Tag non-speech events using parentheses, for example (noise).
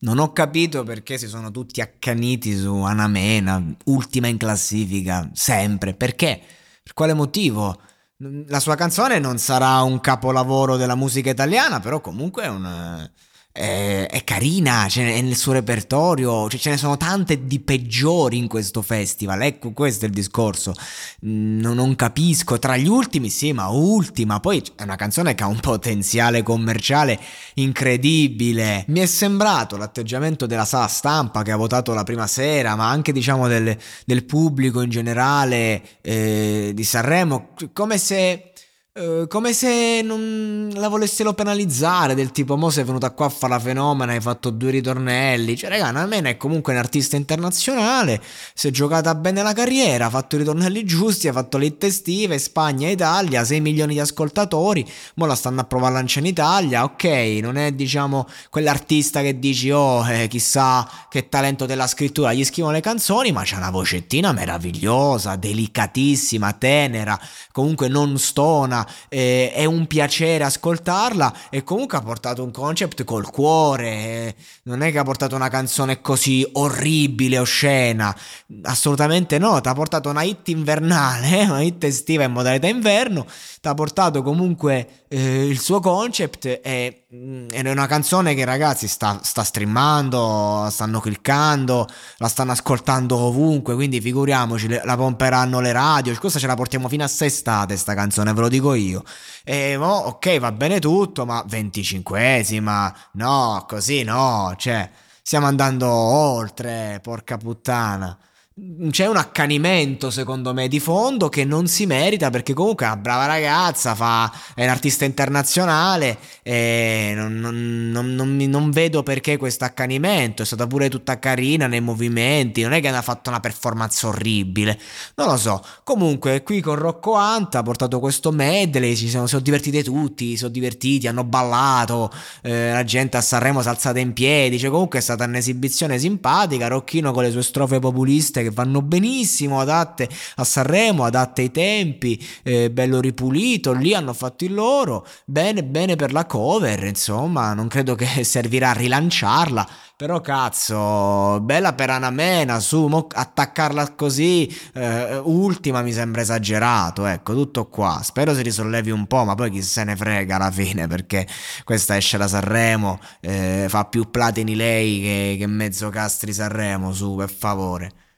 Non ho capito perché si sono tutti accaniti su Anamena, ultima in classifica, sempre. Perché? Per quale motivo? La sua canzone non sarà un capolavoro della musica italiana, però comunque è un è, è carina, è nel suo repertorio, cioè ce ne sono tante di peggiori in questo festival, ecco questo è il discorso, mm, non, non capisco, tra gli ultimi sì, ma ultima, poi è una canzone che ha un potenziale commerciale incredibile, mi è sembrato l'atteggiamento della sala stampa che ha votato la prima sera, ma anche diciamo del, del pubblico in generale eh, di Sanremo, come se eh, come se non la volessero penalizzare, del tipo, mo sei venuta qua a fare la fenomena, hai fatto due ritornelli. Cioè, raga, Namena è comunque un artista internazionale, si è giocata bene la carriera, ha fatto i ritornelli giusti, ha fatto le hit estive, Spagna, Italia, 6 milioni di ascoltatori, mo la stanno a provare a lanciare in Italia, ok, non è, diciamo, quell'artista che dici, oh, eh, chissà che talento della scrittura, gli scrivono le canzoni, ma c'ha una vocettina meravigliosa, delicatissima, tenera, comunque non stona, eh, è un piacere ascoltarla e comunque ha portato un concept col cuore, non è che ha portato una canzone così orribile, oscena, assolutamente no, ti ha portato una hit invernale, (laughs) una hit estiva in modalità inverno, ti ha portato comunque eh, il suo concept e mm, è una canzone che ragazzi sta, sta streamando, stanno cliccando, la stanno ascoltando ovunque, quindi figuriamoci, la pomperanno le radio, questa ce la portiamo fino a sestate sta canzone, ve lo dico io. E mo, ok, va bene tutto, ma 25esima, no, così no, cioè, stiamo andando oltre, porca puttana c'è un accanimento secondo me di fondo che non si merita perché comunque è una brava ragazza, fa, è un artista internazionale e non, non, non, non, vedo perché questo accanimento, è stata pure tutta carina nei movimenti, non è che ha fatto una performance orribile, non lo so, comunque qui con Rocco Anta ha portato questo medley, ci sono, sono divertiti tutti, sono divertiti, hanno ballato, eh, la gente a Sanremo si è alzata in piedi, cioè comunque è stata un'esibizione simpatica, Rocchino con le sue strofe populiste che vanno benissimo, adatte a Sanremo, adatte ai tempi, eh, bello ripulito, lì hanno fatto il loro, bene bene per la cover, insomma, non credo che (laughs) servirà a rilanciarla, però cazzo, bella per Anamena, su, mo, attaccarla così, eh, ultima mi sembra esagerato, ecco, tutto qua, spero si risollevi un po', ma poi chi se ne frega alla fine, perché questa esce da Sanremo, eh, fa più platini lei che, che mezzo castri Sanremo, su, per favore.